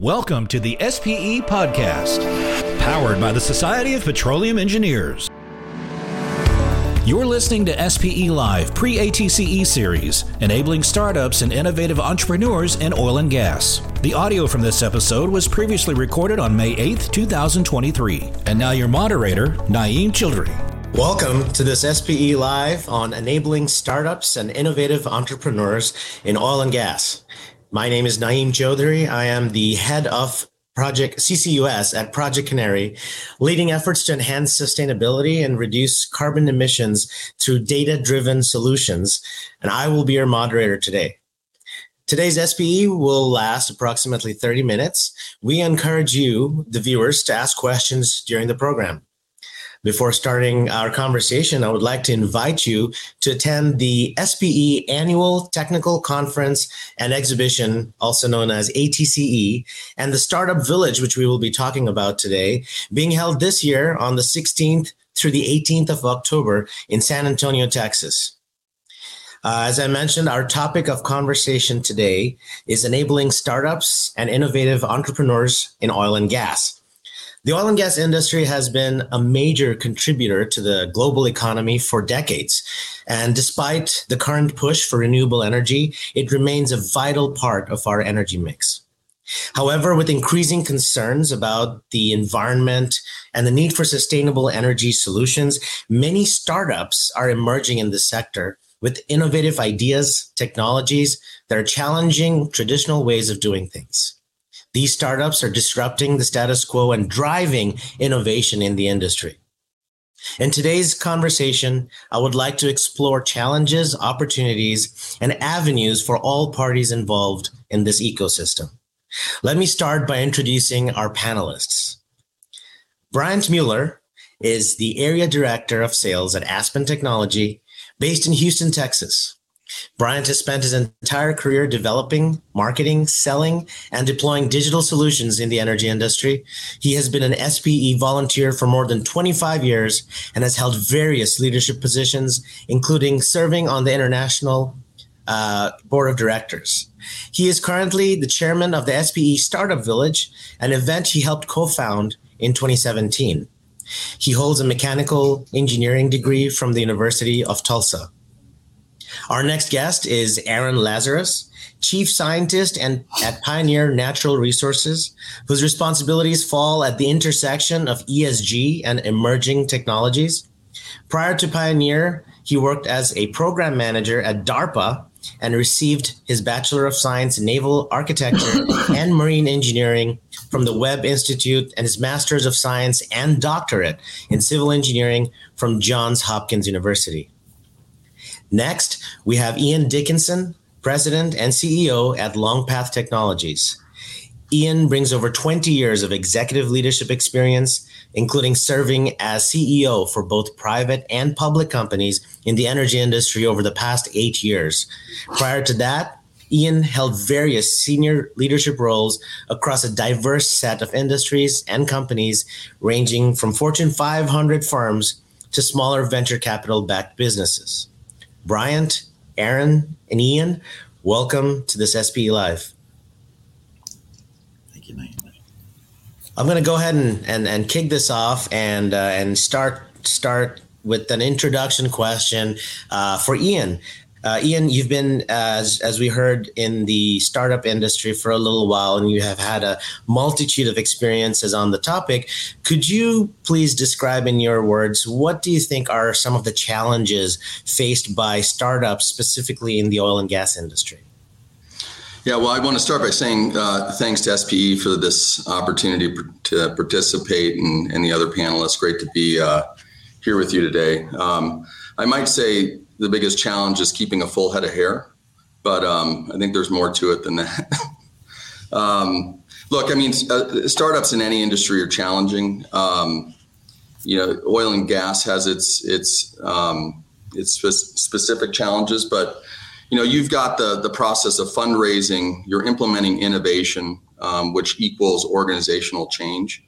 Welcome to the SPE Podcast, powered by the Society of Petroleum Engineers. You're listening to SPE Live pre ATCE series, enabling startups and innovative entrepreneurs in oil and gas. The audio from this episode was previously recorded on May 8th, 2023. And now your moderator, Nayeem Chowdhury. Welcome to this SPE Live on enabling startups and innovative entrepreneurs in oil and gas. My name is Nayeem Chowdhury. I am the head of Project CCUS at Project Canary, leading efforts to enhance sustainability and reduce carbon emissions through data driven solutions. And I will be your moderator today. Today's SPE will last approximately 30 minutes. We encourage you, the viewers, to ask questions during the program. Before starting our conversation, I would like to invite you to attend the SPE Annual Technical Conference and Exhibition, also known as ATCE, and the Startup Village, which we will be talking about today, being held this year on the 16th through the 18th of October in San Antonio, Texas. Uh, as I mentioned, our topic of conversation today is enabling startups and innovative entrepreneurs in oil and gas. The oil and gas industry has been a major contributor to the global economy for decades. And despite the current push for renewable energy, it remains a vital part of our energy mix. However, with increasing concerns about the environment and the need for sustainable energy solutions, many startups are emerging in this sector with innovative ideas, technologies that are challenging traditional ways of doing things. These startups are disrupting the status quo and driving innovation in the industry. In today's conversation, I would like to explore challenges, opportunities, and avenues for all parties involved in this ecosystem. Let me start by introducing our panelists. Bryant Mueller is the Area Director of Sales at Aspen Technology, based in Houston, Texas. Bryant has spent his entire career developing, marketing, selling, and deploying digital solutions in the energy industry. He has been an SPE volunteer for more than 25 years and has held various leadership positions, including serving on the International uh, Board of Directors. He is currently the chairman of the SPE Startup Village, an event he helped co found in 2017. He holds a mechanical engineering degree from the University of Tulsa. Our next guest is Aaron Lazarus, Chief Scientist and at Pioneer Natural Resources, whose responsibilities fall at the intersection of ESG and emerging technologies. Prior to Pioneer, he worked as a program manager at DARPA and received his Bachelor of Science in Naval Architecture and Marine Engineering from the Webb Institute and his Master's of Science and Doctorate in Civil Engineering from Johns Hopkins University. Next, we have Ian Dickinson, President and CEO at Longpath Technologies. Ian brings over 20 years of executive leadership experience, including serving as CEO for both private and public companies in the energy industry over the past eight years. Prior to that, Ian held various senior leadership roles across a diverse set of industries and companies, ranging from Fortune 500 firms to smaller venture capital backed businesses. Bryant, Aaron, and Ian, welcome to this SPE Live. Thank you, Nate. I'm going to go ahead and, and, and kick this off and uh, and start start with an introduction question uh, for Ian. Uh, Ian, you've been, as, as we heard, in the startup industry for a little while, and you have had a multitude of experiences on the topic. Could you please describe in your words what do you think are some of the challenges faced by startups, specifically in the oil and gas industry? Yeah, well, I want to start by saying uh, thanks to SPE for this opportunity to participate and, and the other panelists. Great to be uh, here with you today. Um, I might say the biggest challenge is keeping a full head of hair, but um, I think there's more to it than that. um, look, I mean, uh, startups in any industry are challenging. Um, you know, oil and gas has its its um, its specific challenges, but you know, you've got the the process of fundraising. You're implementing innovation, um, which equals organizational change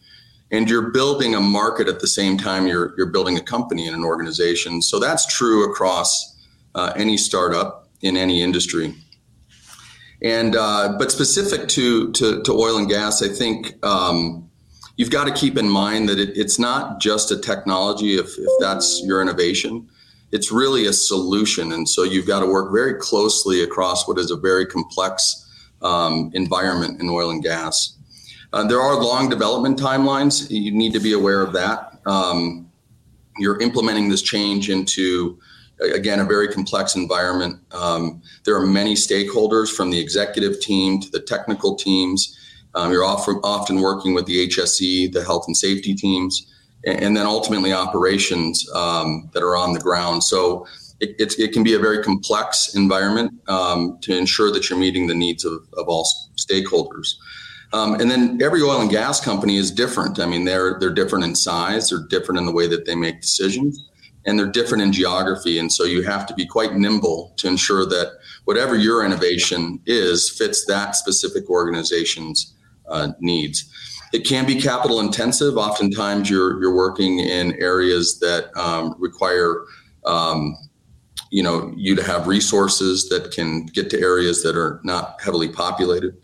and you're building a market at the same time you're, you're building a company and an organization. So that's true across uh, any startup in any industry. And uh, but specific to, to, to oil and gas, I think um, you've got to keep in mind that it, it's not just a technology. If, if that's your innovation, it's really a solution. And so you've got to work very closely across what is a very complex um, environment in oil and gas. Uh, there are long development timelines. You need to be aware of that. Um, you're implementing this change into again, a very complex environment. Um, there are many stakeholders from the executive team to the technical teams. Um, you're often, often working with the HSE, the health and safety teams, and, and then ultimately operations um, that are on the ground. So it, it, it, can be a very complex environment um, to ensure that you're meeting the needs of, of all stakeholders. Um, and then every oil and gas company is different. I mean, they're they're different in size, they're different in the way that they make decisions and they're different in geography. And so you have to be quite nimble to ensure that whatever your innovation is fits that specific organization's uh, needs. It can be capital intensive. Oftentimes, you're you're working in areas that um, require, um, you know, you to have resources that can get to areas that are not heavily populated.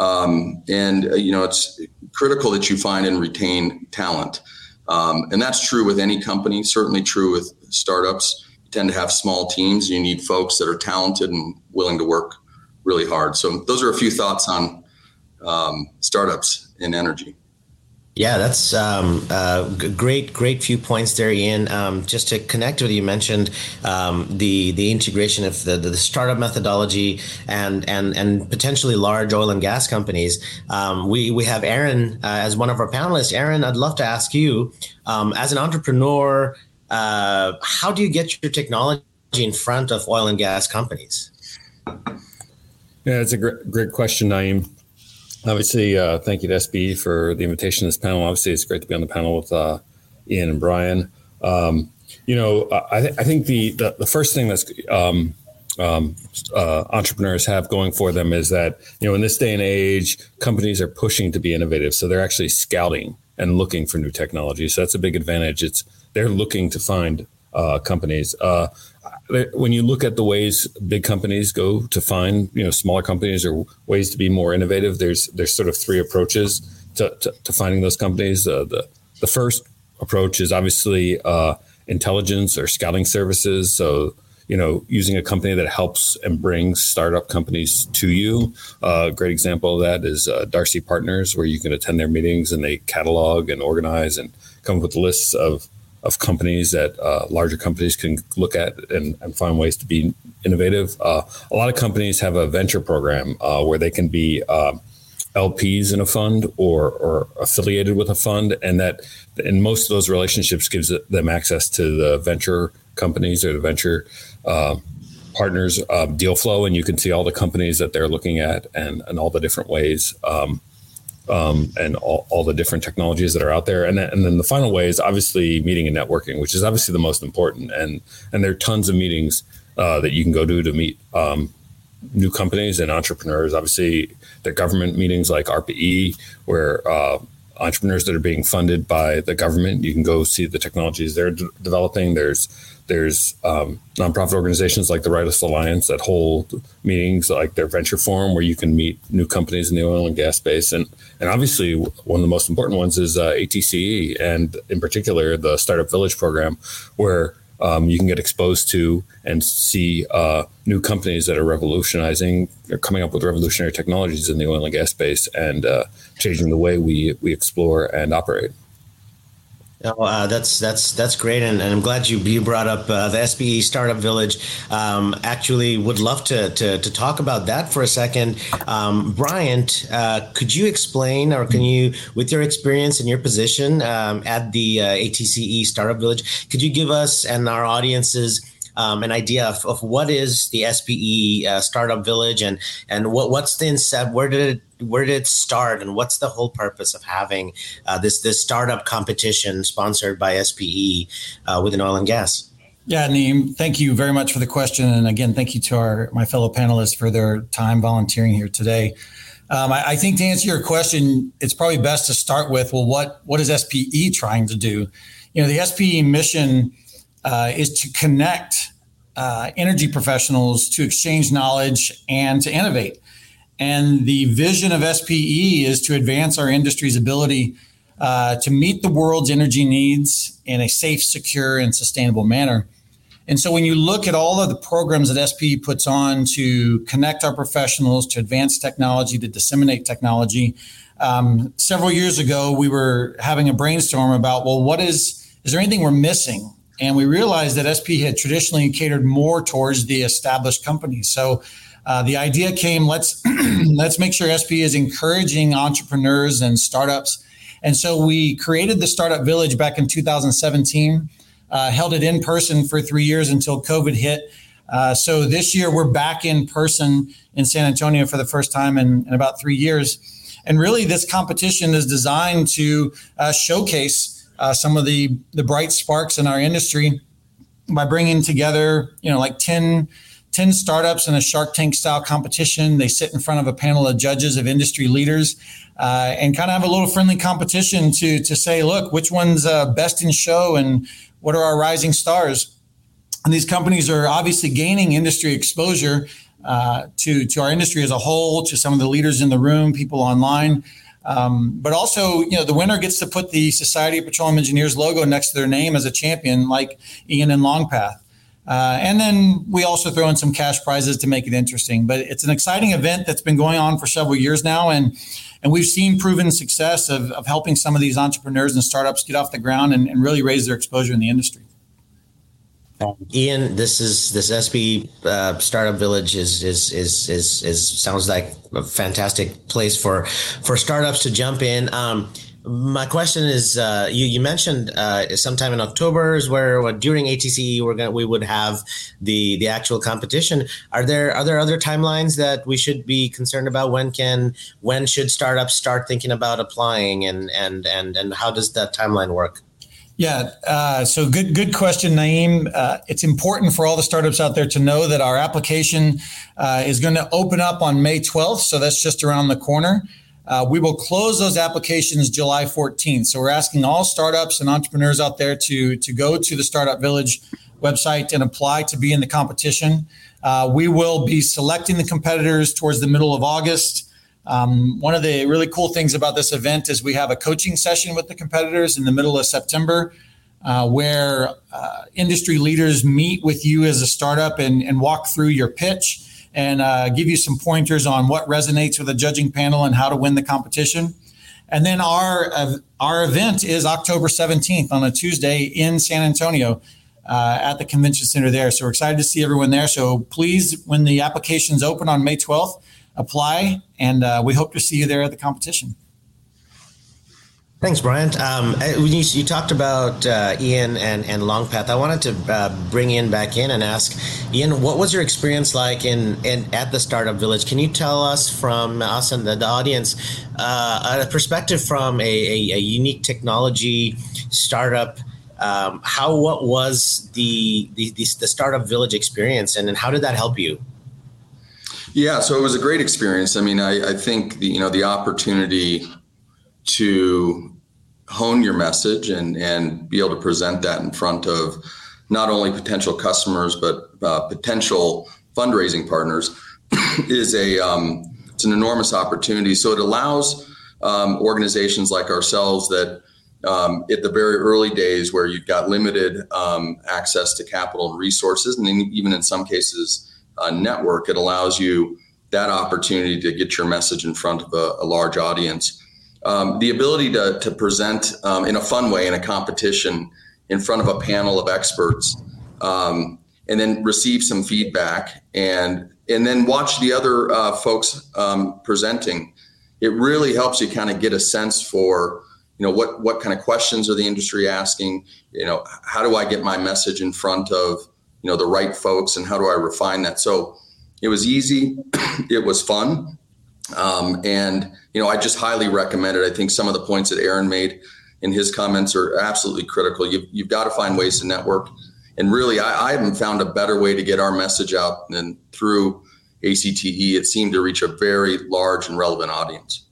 Um, and uh, you know, it's critical that you find and retain talent. Um, and that's true with any company, certainly true with startups. You tend to have small teams. You need folks that are talented and willing to work really hard. So, those are a few thoughts on um, startups in energy. Yeah, that's um, uh, great, great few points there, Ian. Um, just to connect with you, mentioned um, the the integration of the, the startup methodology and and and potentially large oil and gas companies. Um, we we have Aaron uh, as one of our panelists. Aaron, I'd love to ask you, um, as an entrepreneur, uh, how do you get your technology in front of oil and gas companies? Yeah, it's a great, great question, Nayeem obviously, uh, thank you to SPE for the invitation to this panel. Obviously, it's great to be on the panel with uh, Ian and Brian. Um, you know, I, th- I think the, the, the first thing that's um, um, uh, entrepreneurs have going for them is that you know in this day and age, companies are pushing to be innovative, so they're actually scouting and looking for new technology. So that's a big advantage. It's they're looking to find uh, companies. Uh, when you look at the ways big companies go to find, you know, smaller companies or ways to be more innovative, there's there's sort of three approaches to, to, to finding those companies. Uh, the the first approach is obviously uh, intelligence or scouting services. So you know, using a company that helps and brings startup companies to you. Uh, a great example of that is uh, Darcy Partners, where you can attend their meetings and they catalog and organize and come up with lists of of companies that uh, larger companies can look at and, and, find ways to be innovative. Uh, a lot of companies have a venture program uh, where they can be um, LPs in a fund or, or affiliated with a fund, and that in most of those relationships gives them access to the venture companies or the venture uh, partners um, deal flow, and you can see all the companies that they're looking at and, and all the different ways. Um, um, and all, all the different technologies that are out there. And then, and then the final way is obviously meeting and networking, which is obviously the most important. And and there are tons of meetings uh, that you can go to to meet um, new companies and entrepreneurs. Obviously, there are government meetings like ARPA-E, where uh, entrepreneurs that are being funded by the government, you can go see the technologies they're d- developing. There's there's um, nonprofit organizations like the Rice Alliance that hold meetings like their venture forum where you can meet new companies in the oil and gas space. And, and obviously, one of the most important ones is uh, ATCE, and in particular, the Startup Village program, where um, you can get exposed to and see uh, new companies that are revolutionizing or coming up with revolutionary technologies in the oil and gas space and uh, changing the way we, we explore and operate. Oh, uh, that's that's that's great, and, and, I'm glad you you brought up uh, the SPE Startup Village. Um, actually, would love to, to, to talk about that for a second. Um, Bryant, uh, could you explain, or can you, with your experience and your position um, at the uh, ATCE Startup Village, could you give us and our audiences um, an idea of, of what is the SPE uh, Startup Village and and what what's the incept? Where did it where did it start, and what's the whole purpose of having uh, this this startup competition sponsored by SPE uh, within oil and gas? Yeah, Neem, thank you very much for the question, and again, thank you to our my fellow panelists for their time volunteering here today. Um, I, I, think to answer your question, it's probably best to start with well, what what is SPE trying to do? You know, the SPE mission uh, is to connect uh, energy professionals to exchange knowledge and to innovate. And the vision of SPE is to advance our industry's ability uh, to meet the world's energy needs in a safe, secure, and sustainable manner. And so when you look at all of the programs that SPE puts on to connect our professionals, to advance technology, to disseminate technology, um, several years ago, we were having a brainstorm about, well, what is, is there anything we're missing? And we realized that SP had traditionally catered more towards the established companies. So uh, the idea came, let's, let's make sure SP is encouraging entrepreneurs and startups. And so we created the Startup Village back in 2017, uh, held it in person for three years until COVID hit. Uh, so this year we're back in person in San Antonio for the first time in, in about three years. And really, this competition is designed to uh, showcase uh, some of the the bright sparks in our industry by bringing together, you know, like 10, 10 startups in a Shark Tank style competition. They sit in front of a panel of judges of industry leaders uh, and kind of have a little friendly competition to to say, look, which one's uh, best in show and what are our rising stars. And these companies are obviously gaining industry exposure uh, to to our industry as a whole, to some of the leaders in the room, people online. Um, but also, you know, the winner gets to put the Society of Petroleum Engineers logo next to their name as a champion, like Ian and Longpath. Uh, and then we also throw in some cash prizes to make it interesting. But it's an exciting event that's been going on for several years now, and and we've seen proven success of, of helping some of these entrepreneurs and startups get off the ground and, and really raise their exposure in the industry. Ian, this is this SB uh, startup village is, is is is is sounds like a fantastic place for for startups to jump in. Um, my question is, uh, you, you mentioned uh, sometime in October is where during ATCE we're gonna we would have the the actual competition. Are there are there other timelines that we should be concerned about? When can when should startups start thinking about applying and and and and how does that timeline work? Yeah. Uh, so good, good question, Nayeem. Uh, it's important for all the startups out there to know that our application uh, is going to open up on May 12th. So that's just around the corner. Uh, we will close those applications July 14th. So we're asking all startups and entrepreneurs out there to to go to the Startup Village website and apply to be in the competition. Uh, we will be selecting the competitors towards the middle of August. Um, one of the really cool things about this event is we have a coaching session with the competitors in the middle of September, uh, where uh, industry leaders meet with you as a startup and, and walk through your pitch and uh, give you some pointers on what resonates with the judging panel and how to win the competition. And then our our event is October 17th on a Tuesday in San Antonio. Uh, at the convention center there. So we're excited to see everyone there. So please, when the applications open on May 12th, apply, and uh, we hope to see you there at the competition. Thanks, Bryant. Um, uh, you, you, talked about uh, Ian and, and Longpath. I wanted to uh, bring Ian back in and ask Ian, what was your experience like in, in at the startup village? Can you tell us from us and the, the audience uh, a perspective from a, a, a unique technology startup? Um, how what was the, the the startup village experience, and, and how did that help you? Yeah, so it was a great experience. I mean, I, I think the, you know the opportunity to hone your message and and be able to present that in front of not only potential customers but uh, potential fundraising partners is a um, it's an enormous opportunity. So it allows um, organizations like ourselves that um, at the very early days where you've got limited um, access to capital and resources, and even in some cases uh, network, it allows you that opportunity to get your message in front of a, a large audience. Um, the ability to, to present um, in a fun way in a competition in front of a panel of experts um, and then receive some feedback and and then watch the other uh, folks um, presenting it really helps you kind of get a sense for you know what what kind of questions are the industry asking you know how do i get my message in front of you know the right folks and how do i refine that? So it was easy it was fun um, and you know i just highly recommend it. I think some of the points that aaron made in his comments are absolutely critical. You've, you've got to find ways to network. And really I, I haven't found a better way to get our message out than through ATCE it seemed to reach a very large and relevant audience.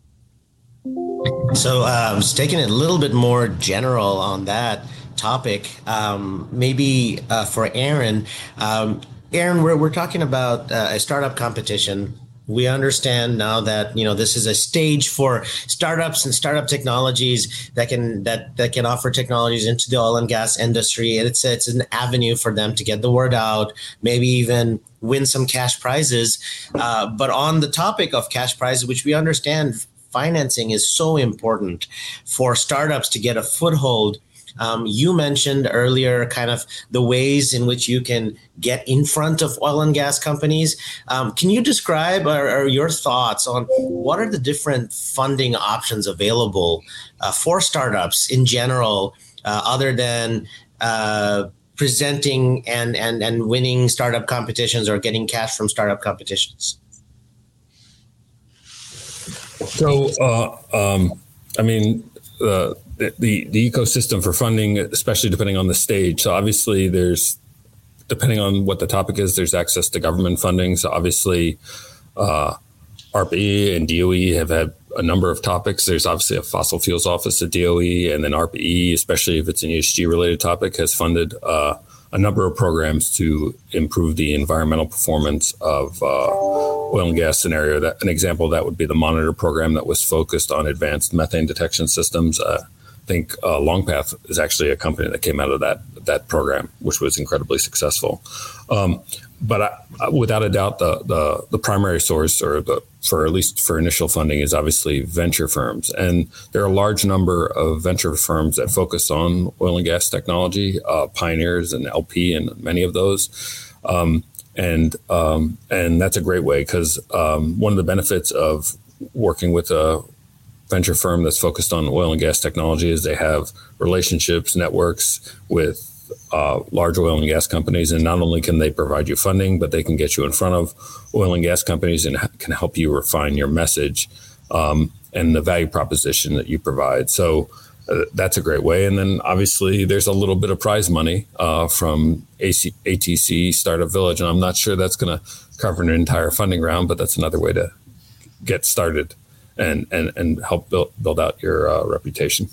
So um, just taking it a little bit more general on that topic. Um, maybe uh, for Aaron, um, Aaron, we're, we're talking about uh, a startup competition we understand now that you know this is a stage for startups and startup technologies that can that that can offer technologies into the oil and gas industry and it's it's an avenue for them to get the word out maybe even win some cash prizes uh, but on the topic of cash prizes which we understand financing is so important for startups to get a foothold um, you mentioned earlier kind of the ways in which you can get in front of oil and gas companies. Um, can you describe or, or, your thoughts on what are the different funding options available uh, for startups in general, uh, other than uh, presenting and, and, and winning startup competitions or getting cash from startup competitions? So, uh, um, I mean, uh, the, the ecosystem for funding, especially depending on the stage. So obviously, there's depending on what the topic is, there's access to government funding. So obviously, uh, and DOE have had a number of topics. There's obviously a fossil fuels office at DOE, and then ARPA, especially if it's an ESG related topic, has funded uh, a number of programs to improve the environmental performance of uh, oil and gas scenario. That an example of that would be the monitor program that was focused on advanced methane detection systems. Uh, think uh, Longpath is actually a company that came out of that that program, which was incredibly successful. Um, but I, without a doubt, the, the, the primary source, or the for at least for initial funding, is obviously venture firms, and there are a large number of venture firms that focus on oil and gas technology, uh, pioneers and LP, and many of those. Um, and um, and that's a great way because um, one of the benefits of working with a venture firm that's focused on oil and gas technology is they have relationships, networks with uh, large oil and gas companies. And not only can they provide you funding, but they can get you in front of oil and gas companies and can help you refine your message um, and the value proposition that you provide. So uh, that's a great way. And then obviously there's a little bit of prize money uh, from AC, ATC Startup Village. And I'm not sure that's going to cover an entire funding round, but that's another way to get started and and and help build build out your uh, reputation.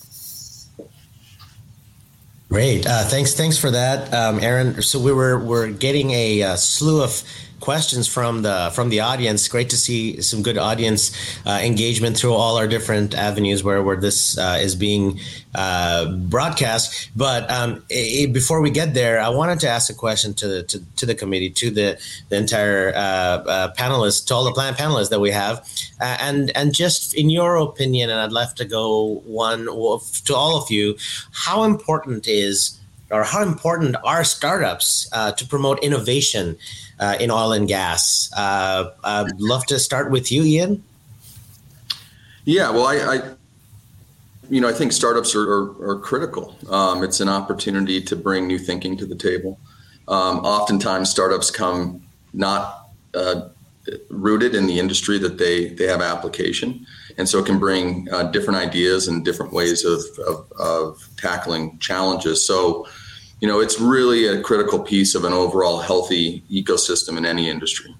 Great, uh, thanks thanks for that, um, Aaron. So we were we're getting a, a uh, slew of questions from the from the audience. Great to see some good audience uh, engagement through all our different avenues where where this uh, is being uh, broadcast. But um, it, before we get there, I wanted to ask a question to the to, to the committee, to the the entire uh, uh, panelists, to all the panelists that we have, uh, and and just in your opinion, and I'd love to go one to all of you, how important is or how important are startups uh, to promote innovation uh, in oil and gas? Uh, I'd love to start with you, Ian. Yeah, well, I, I you know, I think startups are, are, are critical. Um, it's an opportunity to bring new thinking to the table. Um, oftentimes, startups come not uh, rooted in the industry that they they have application, and so it can bring uh, different ideas and different ways of, of, of tackling challenges. So you know, it's really a critical piece of an overall healthy ecosystem in any industry.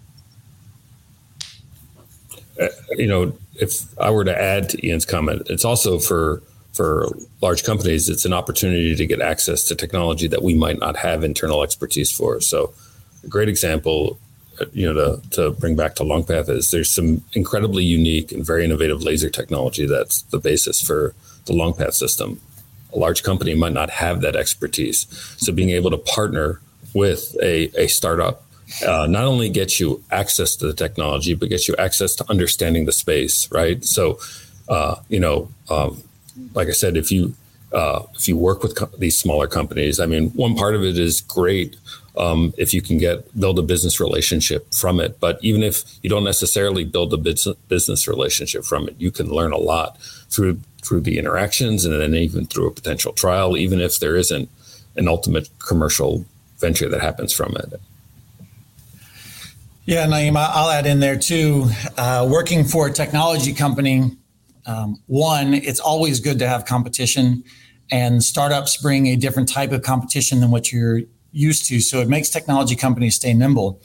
Uh, you know, if I were to add to Ian's comment, it's also for for large companies, it's an opportunity to get access to technology that we might not have internal expertise for. So, a great example, you know, to, to bring back to Longpath is there's some incredibly unique and very innovative laser technology that's the basis for the Longpath system a large company might not have that expertise. So being able to partner with a, a startup uh, not only gets you access to the technology, but gets you access to understanding the space, right? So, uh, you know, um, like I said, if you uh, if you work with co- these smaller companies, I mean, one part of it is great um, if you can get build a business relationship from it. But even if you don't necessarily build a business relationship from it, you can learn a lot through through the interactions and then even through a potential trial, even if there isn't an ultimate commercial venture that happens from it. Yeah, Nayeem, I'll add in there too. Uh, working for a technology company, um, one, it's always good to have competition, and startups bring a different type of competition than what you're used to. So it makes technology companies stay nimble.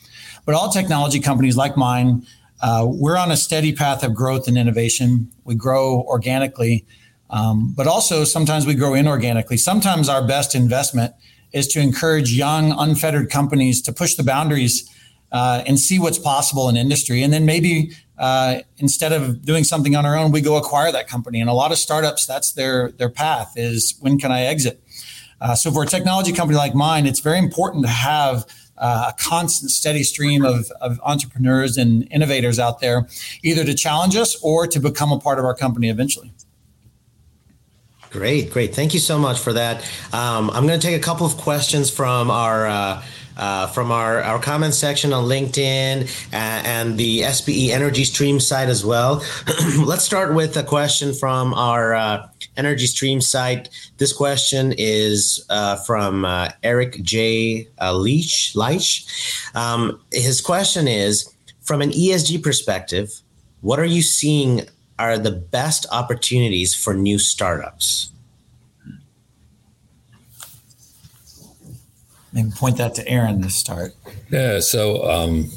But all technology companies like mine uh, we're on a steady path of growth and innovation. We grow organically, um, but also sometimes we grow inorganically. Sometimes our best investment is to encourage young, unfettered companies to push the boundaries uh, and see what's possible in industry. And then maybe uh, instead of doing something on our own, we go acquire that company. And a lot of startups, that's their their path is when can I exit? Uh, so for a technology company like mine, it's very important to have uh, a constant, steady stream of, of entrepreneurs and innovators out there, either to challenge us or to become a part of our company eventually. Great, great. Thank you so much for that. Um, I'm going to take a couple of questions from our. Uh, uh, from our, our comment section on LinkedIn uh, and the SPE Energy Stream site as well. Let's start with a question from our uh, Energy Stream site. This question is uh, from uh, Eric J. Uh, Leach. Leach. Um, his question is From an ESG perspective, what are you seeing are the best opportunities for new startups? maybe point that to Aaron to start. Yeah. So, um,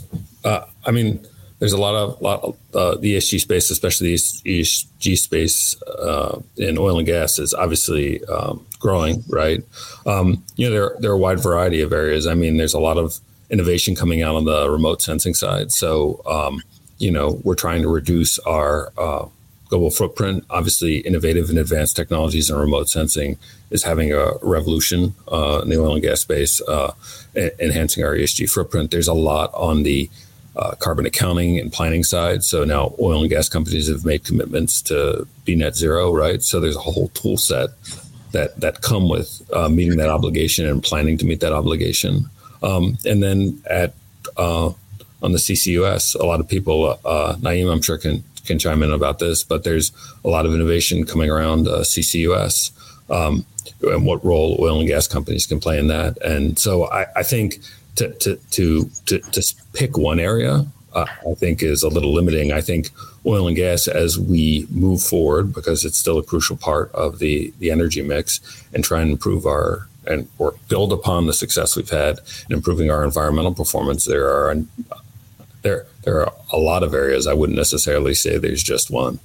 uh, I mean, there's a lot of lot of, uh, the ESG space, especially the ESG space uh, in oil and gas, is obviously um, growing. Right. Um, you know, there there are a wide variety of areas. I mean, there's a lot of innovation coming out on the remote sensing side. So, um, you know, we're trying to reduce our uh, global footprint. Obviously, innovative and advanced technologies and remote sensing is having a revolution uh, in the oil and gas space, uh, enhancing our ESG footprint. There's a lot on the uh, carbon accounting and planning side. So now oil and gas companies have made commitments to be net zero, right? So there's a whole tool set that that come with uh, meeting that obligation and planning to meet that obligation. Um, and then at uh, on the CCUS, a lot of people, uh, Nayeem, I'm sure can can chime in about this, but there's a lot of innovation coming around uh, CCUS um, and what role oil and gas companies can play in that. And so I, I think to, to, to, to, to pick one area, uh, I think is a little limiting. I think oil and gas, as we move forward, because it's still a crucial part of the, the energy mix, and try and improve our and or build upon the success we've had in improving our environmental performance. There are there there are a lot of areas. I wouldn't necessarily say there's just one.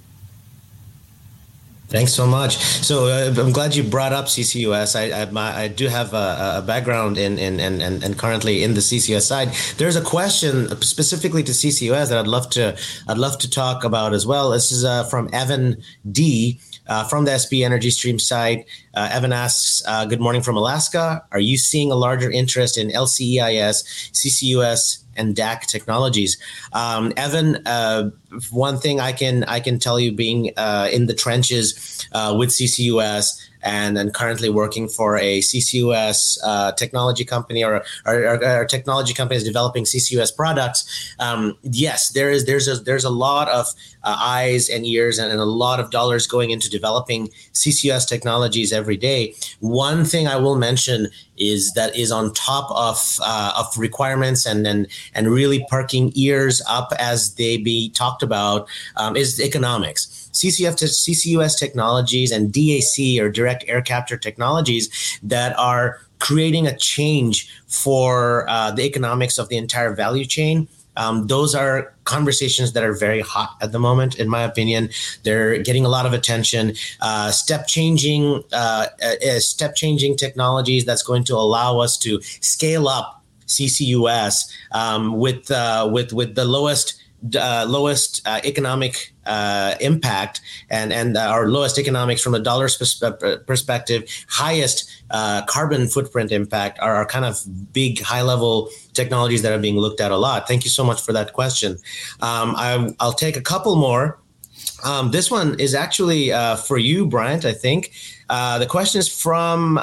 Thanks so much. So uh, I'm glad you brought up CCUS. I, I, my, I do have a, a, background in, in, and, and currently in the CCUS side. There's a question specifically to CCUS that I'd love to I'd love to talk about as well. This is uh, from Evan D. Uh, from the SPE Energy Stream site. Uh, Evan asks, uh, Good morning from Alaska. Are you seeing a larger interest in LCEIS, CCUS, and DAC technologies. Um, Evan, uh, one thing I can I can tell you, being uh, in the trenches uh, with CCUS and and currently working for a CCUS uh, technology company or, or, technology companies developing CCUS products. Um, yes, there is there's a there's a lot of uh, eyes and ears and, and, a lot of dollars going into developing CCUS technologies every day. One thing I will mention is that is on top of uh, of requirements and and and really perking ears up as they be talked about um, is economics. CCF to CCUS technologies and DAC or direct air capture technologies that are creating a change for uh, the economics of the entire value chain. Um, those are conversations that are very hot at the moment, in my opinion. They're getting a lot of attention. Uh, step changing, uh, uh, step changing technologies that's going to allow us to scale up CCUS um, with uh, with with the lowest uh, lowest uh, economic uh, impact and and our lowest economics from a dollar perspective, highest uh, carbon footprint impact are, are kind of big high level technologies that are being looked at a lot. Thank you so much for that question. Um, I, will take a couple more. Um, this one is actually uh, for you, Bryant. I think uh, the question is from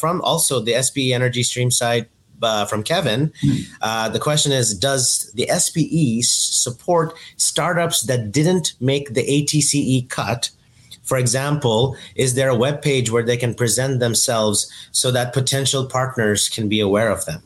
from also the SPE Energy Stream site uh, from Kevin. Uh, the question is Does the SPE support startups that didn't make the ATCE cut? For example, is there a web page where they can present themselves so that potential partners can be aware of them?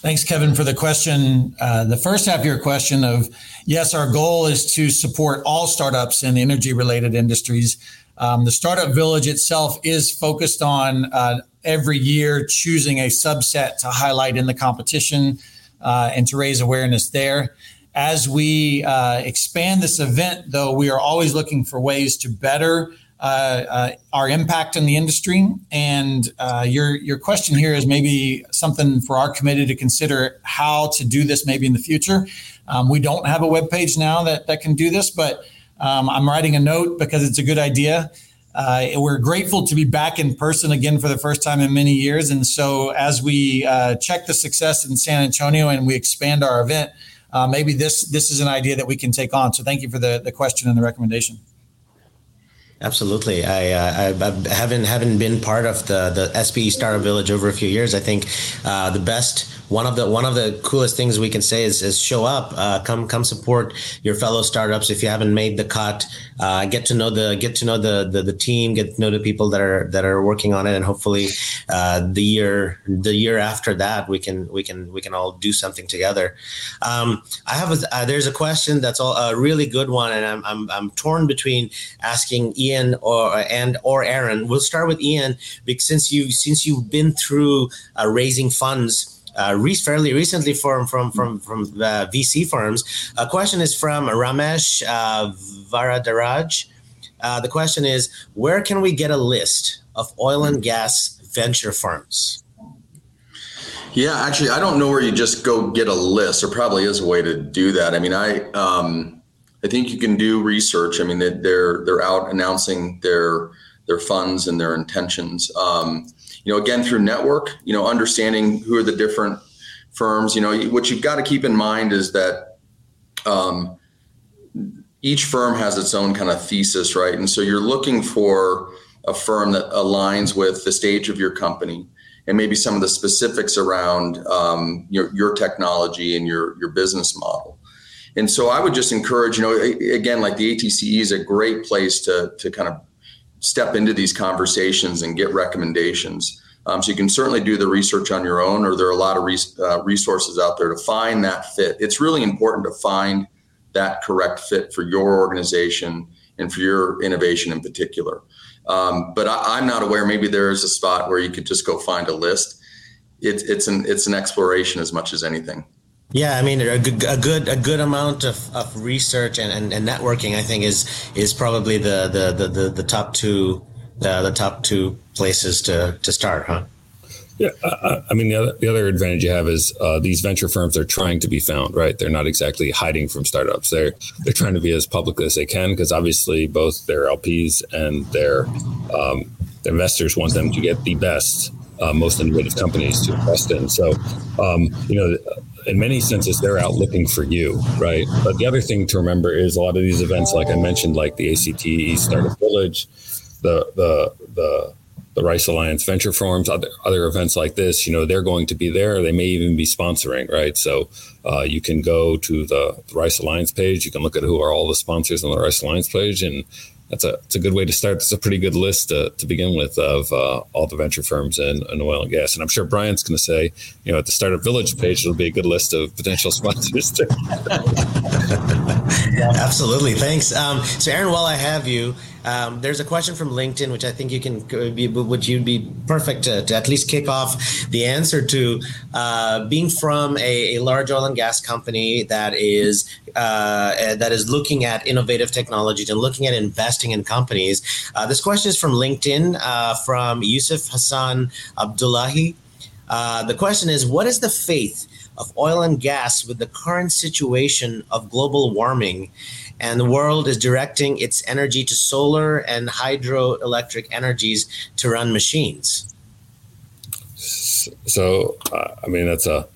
Thanks, Kevin, for the question. Uh, the first half of your question of yes, our goal is to support all startups in energy related industries. Um, the Startup Village itself is focused on uh, every year choosing a subset to highlight in the competition uh, and to raise awareness there. as we uh, expand this event, though, we are always looking for ways to better uh, uh, our impact in the industry. And uh, your your question here is maybe something for our committee to consider how to do this maybe in the future. Um, we don't have a web page now that that can do this, but um, I'm writing a note because it's a good idea. Uh, we're grateful to be back in person again for the first time in many years. And so, as we uh, check the success in San Antonio and we expand our event, uh, maybe this this is an idea that we can take on. So, thank you for the the question and the recommendation. Absolutely. I, uh, I, I, haven't haven't been part of the the SPE Startup Village over a few years. I think uh, the best one of the one of the coolest things we can say is, is show up, uh, come come support your fellow startups if you haven't made the cut. Uh, get to know the get to know the, the, the team, get to know the people that are that are working on it, and hopefully uh, the year the year after that we can we can we can all do something together. Um, I have a, uh, there's a question that's all, a really good one, and I'm, I'm I'm torn between asking Ian or and or Aaron. We'll start with Ian because since you since you've been through uh, raising funds re- fairly recently from from from from uh, VC firms. A question is from Ramesh uh, Varadaraj. Uh, the question is, where can we get a list of oil and gas venture firms? Yeah, actually, I don't know where you just go get a list. There probably is a way to do that. I mean, I um, I think you can do research. I mean, they're they're out announcing their their funds and their intentions. Um, you know, again, through network, you know, understanding who are the different firms, you know, what you've got to keep in mind is that um, each firm has its own kind of thesis, right? And so you're looking for a firm that aligns with the stage of your company and maybe some of the specifics around um, your, your technology and your, your business model. And so I would just encourage, you know, again, like the ATCE is a great place to, to kind of step into these conversations and get recommendations. Um, so you can certainly do the research on your own, or there are a lot of res- uh, resources out there to find that fit. It's really important to find that correct fit for your organization and for your innovation in particular. Um, but I, am not aware. Maybe there is a spot where you could just go find a list. It, it's an it's an exploration as much as anything. Yeah, I mean a good a good, a good amount of, of research and, and, and, networking I think is is probably the the, the, the, the top two the, the top two places to, to start, huh? Yeah, I, I mean the other the other advantage you have is uh, these venture firms are trying to be found, right? They're not exactly hiding from startups. They're they're trying to be as public as they can because obviously both their LPs and their um, investors want them to get the best, uh, most innovative companies to invest in. So, um, you know, in many senses, they're out looking for you, right? But the other thing to remember is a lot of these events, like I mentioned, like the ACT Startup Village, the the the the Rice Alliance Venture Forums, other, other events like this, you know, they're going to be there. They may even be sponsoring, right? So uh, you can go to the, the Rice Alliance page. You can look at who are all the sponsors on the Rice Alliance page and that's a, it's a good way to start. It's a pretty good list to, to begin with of uh, all the venture firms in, in, oil and gas. And I'm sure Brian's going to say, you know, at the Startup Village page, it'll be a good list of potential sponsors. Absolutely. Thanks. Um, so, Aaron, while I have you, um, there's a question from LinkedIn, which I think you can would you be perfect to, to, at least kick off the answer to uh, being from a, a, large oil and gas company that is uh, that is looking at innovative technologies and looking at investing in companies. Uh, this question is from LinkedIn uh, from Yusuf Hassan Abdullahi. Uh, the question is, what is the faith of oil and gas with the current situation of global warming and the world is directing its energy to solar and hydroelectric energies to run machines. So, I mean, that's a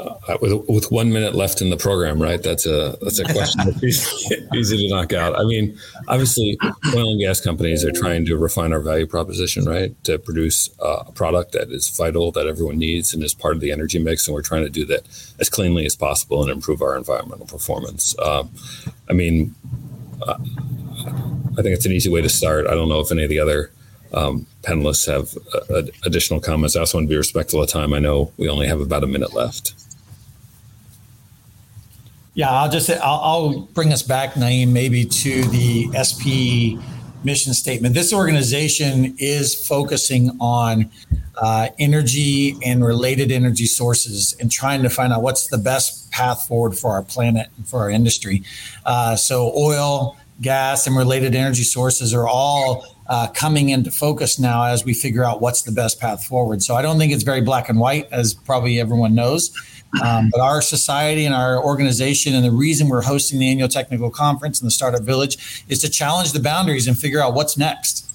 uh, with, with one minute left in the program, right? That's a that's a question that's easy, easy to knock out. I mean, obviously, oil and gas companies are trying to refine our value proposition, right? To produce uh, a product that is vital, that everyone needs, and is part of the energy mix, and we're trying to do that as cleanly as possible and improve our environmental performance. Um, I mean, uh, I think it's an easy way to start. I don't know if any of the other um, panelists have uh, additional comments. I also want to be respectful of time. I know we only have about a minute left. Yeah, I'll just I'll, I'll bring us back, Nayeem, maybe to the SP mission statement. This organization is focusing on uh, energy and related energy sources and trying to find out what's the best path forward for our planet and for our industry. Uh, so, oil, gas, and related energy sources are all uh, coming into focus now as we figure out what's the best path forward. So, I don't think it's very black and white, as probably everyone knows. Um, but our society and our organization, and the reason we're hosting the annual technical conference in the Startup Village, is to challenge the boundaries and figure out what's next.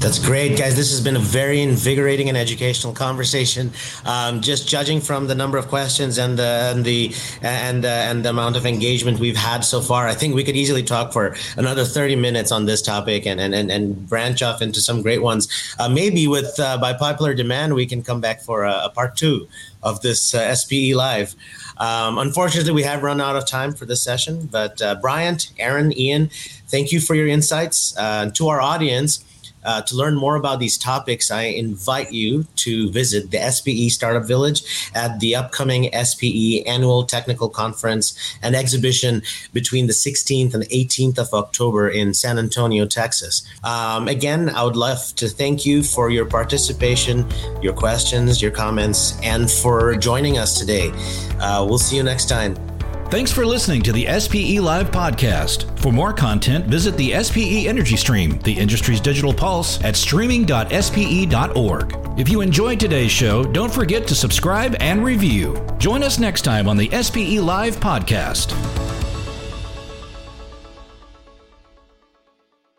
That's great, guys. This has been a very invigorating and educational conversation. Um, just judging from the number of questions and the and the and uh, and the amount of engagement we've had so far, I think we could easily talk for another thirty minutes on this topic and and and, and branch off into some great ones. Uh, maybe with uh, by popular demand, we can come back for a, a part two of this uh, SPE live. Um, unfortunately, we have run out of time for this session. But uh, Bryant, Aaron, Ian, thank you for your insights. To our audience. Uh, to learn more about these topics, I invite you to visit the SPE Startup Village at the upcoming SPE Annual Technical Conference and Exhibition between the 16th and 18th of October in San Antonio, Texas. Um, again, I would love to thank you for your participation, your questions, your comments, and for joining us today. Uh, we'll see you next time. Thanks for listening to the SPE Live podcast. For more content, visit the SPE Energy Stream, the industry's digital pulse, at streaming.spe.org. If you enjoyed today's show, don't forget to subscribe and review. Join us next time on the SPE Live podcast.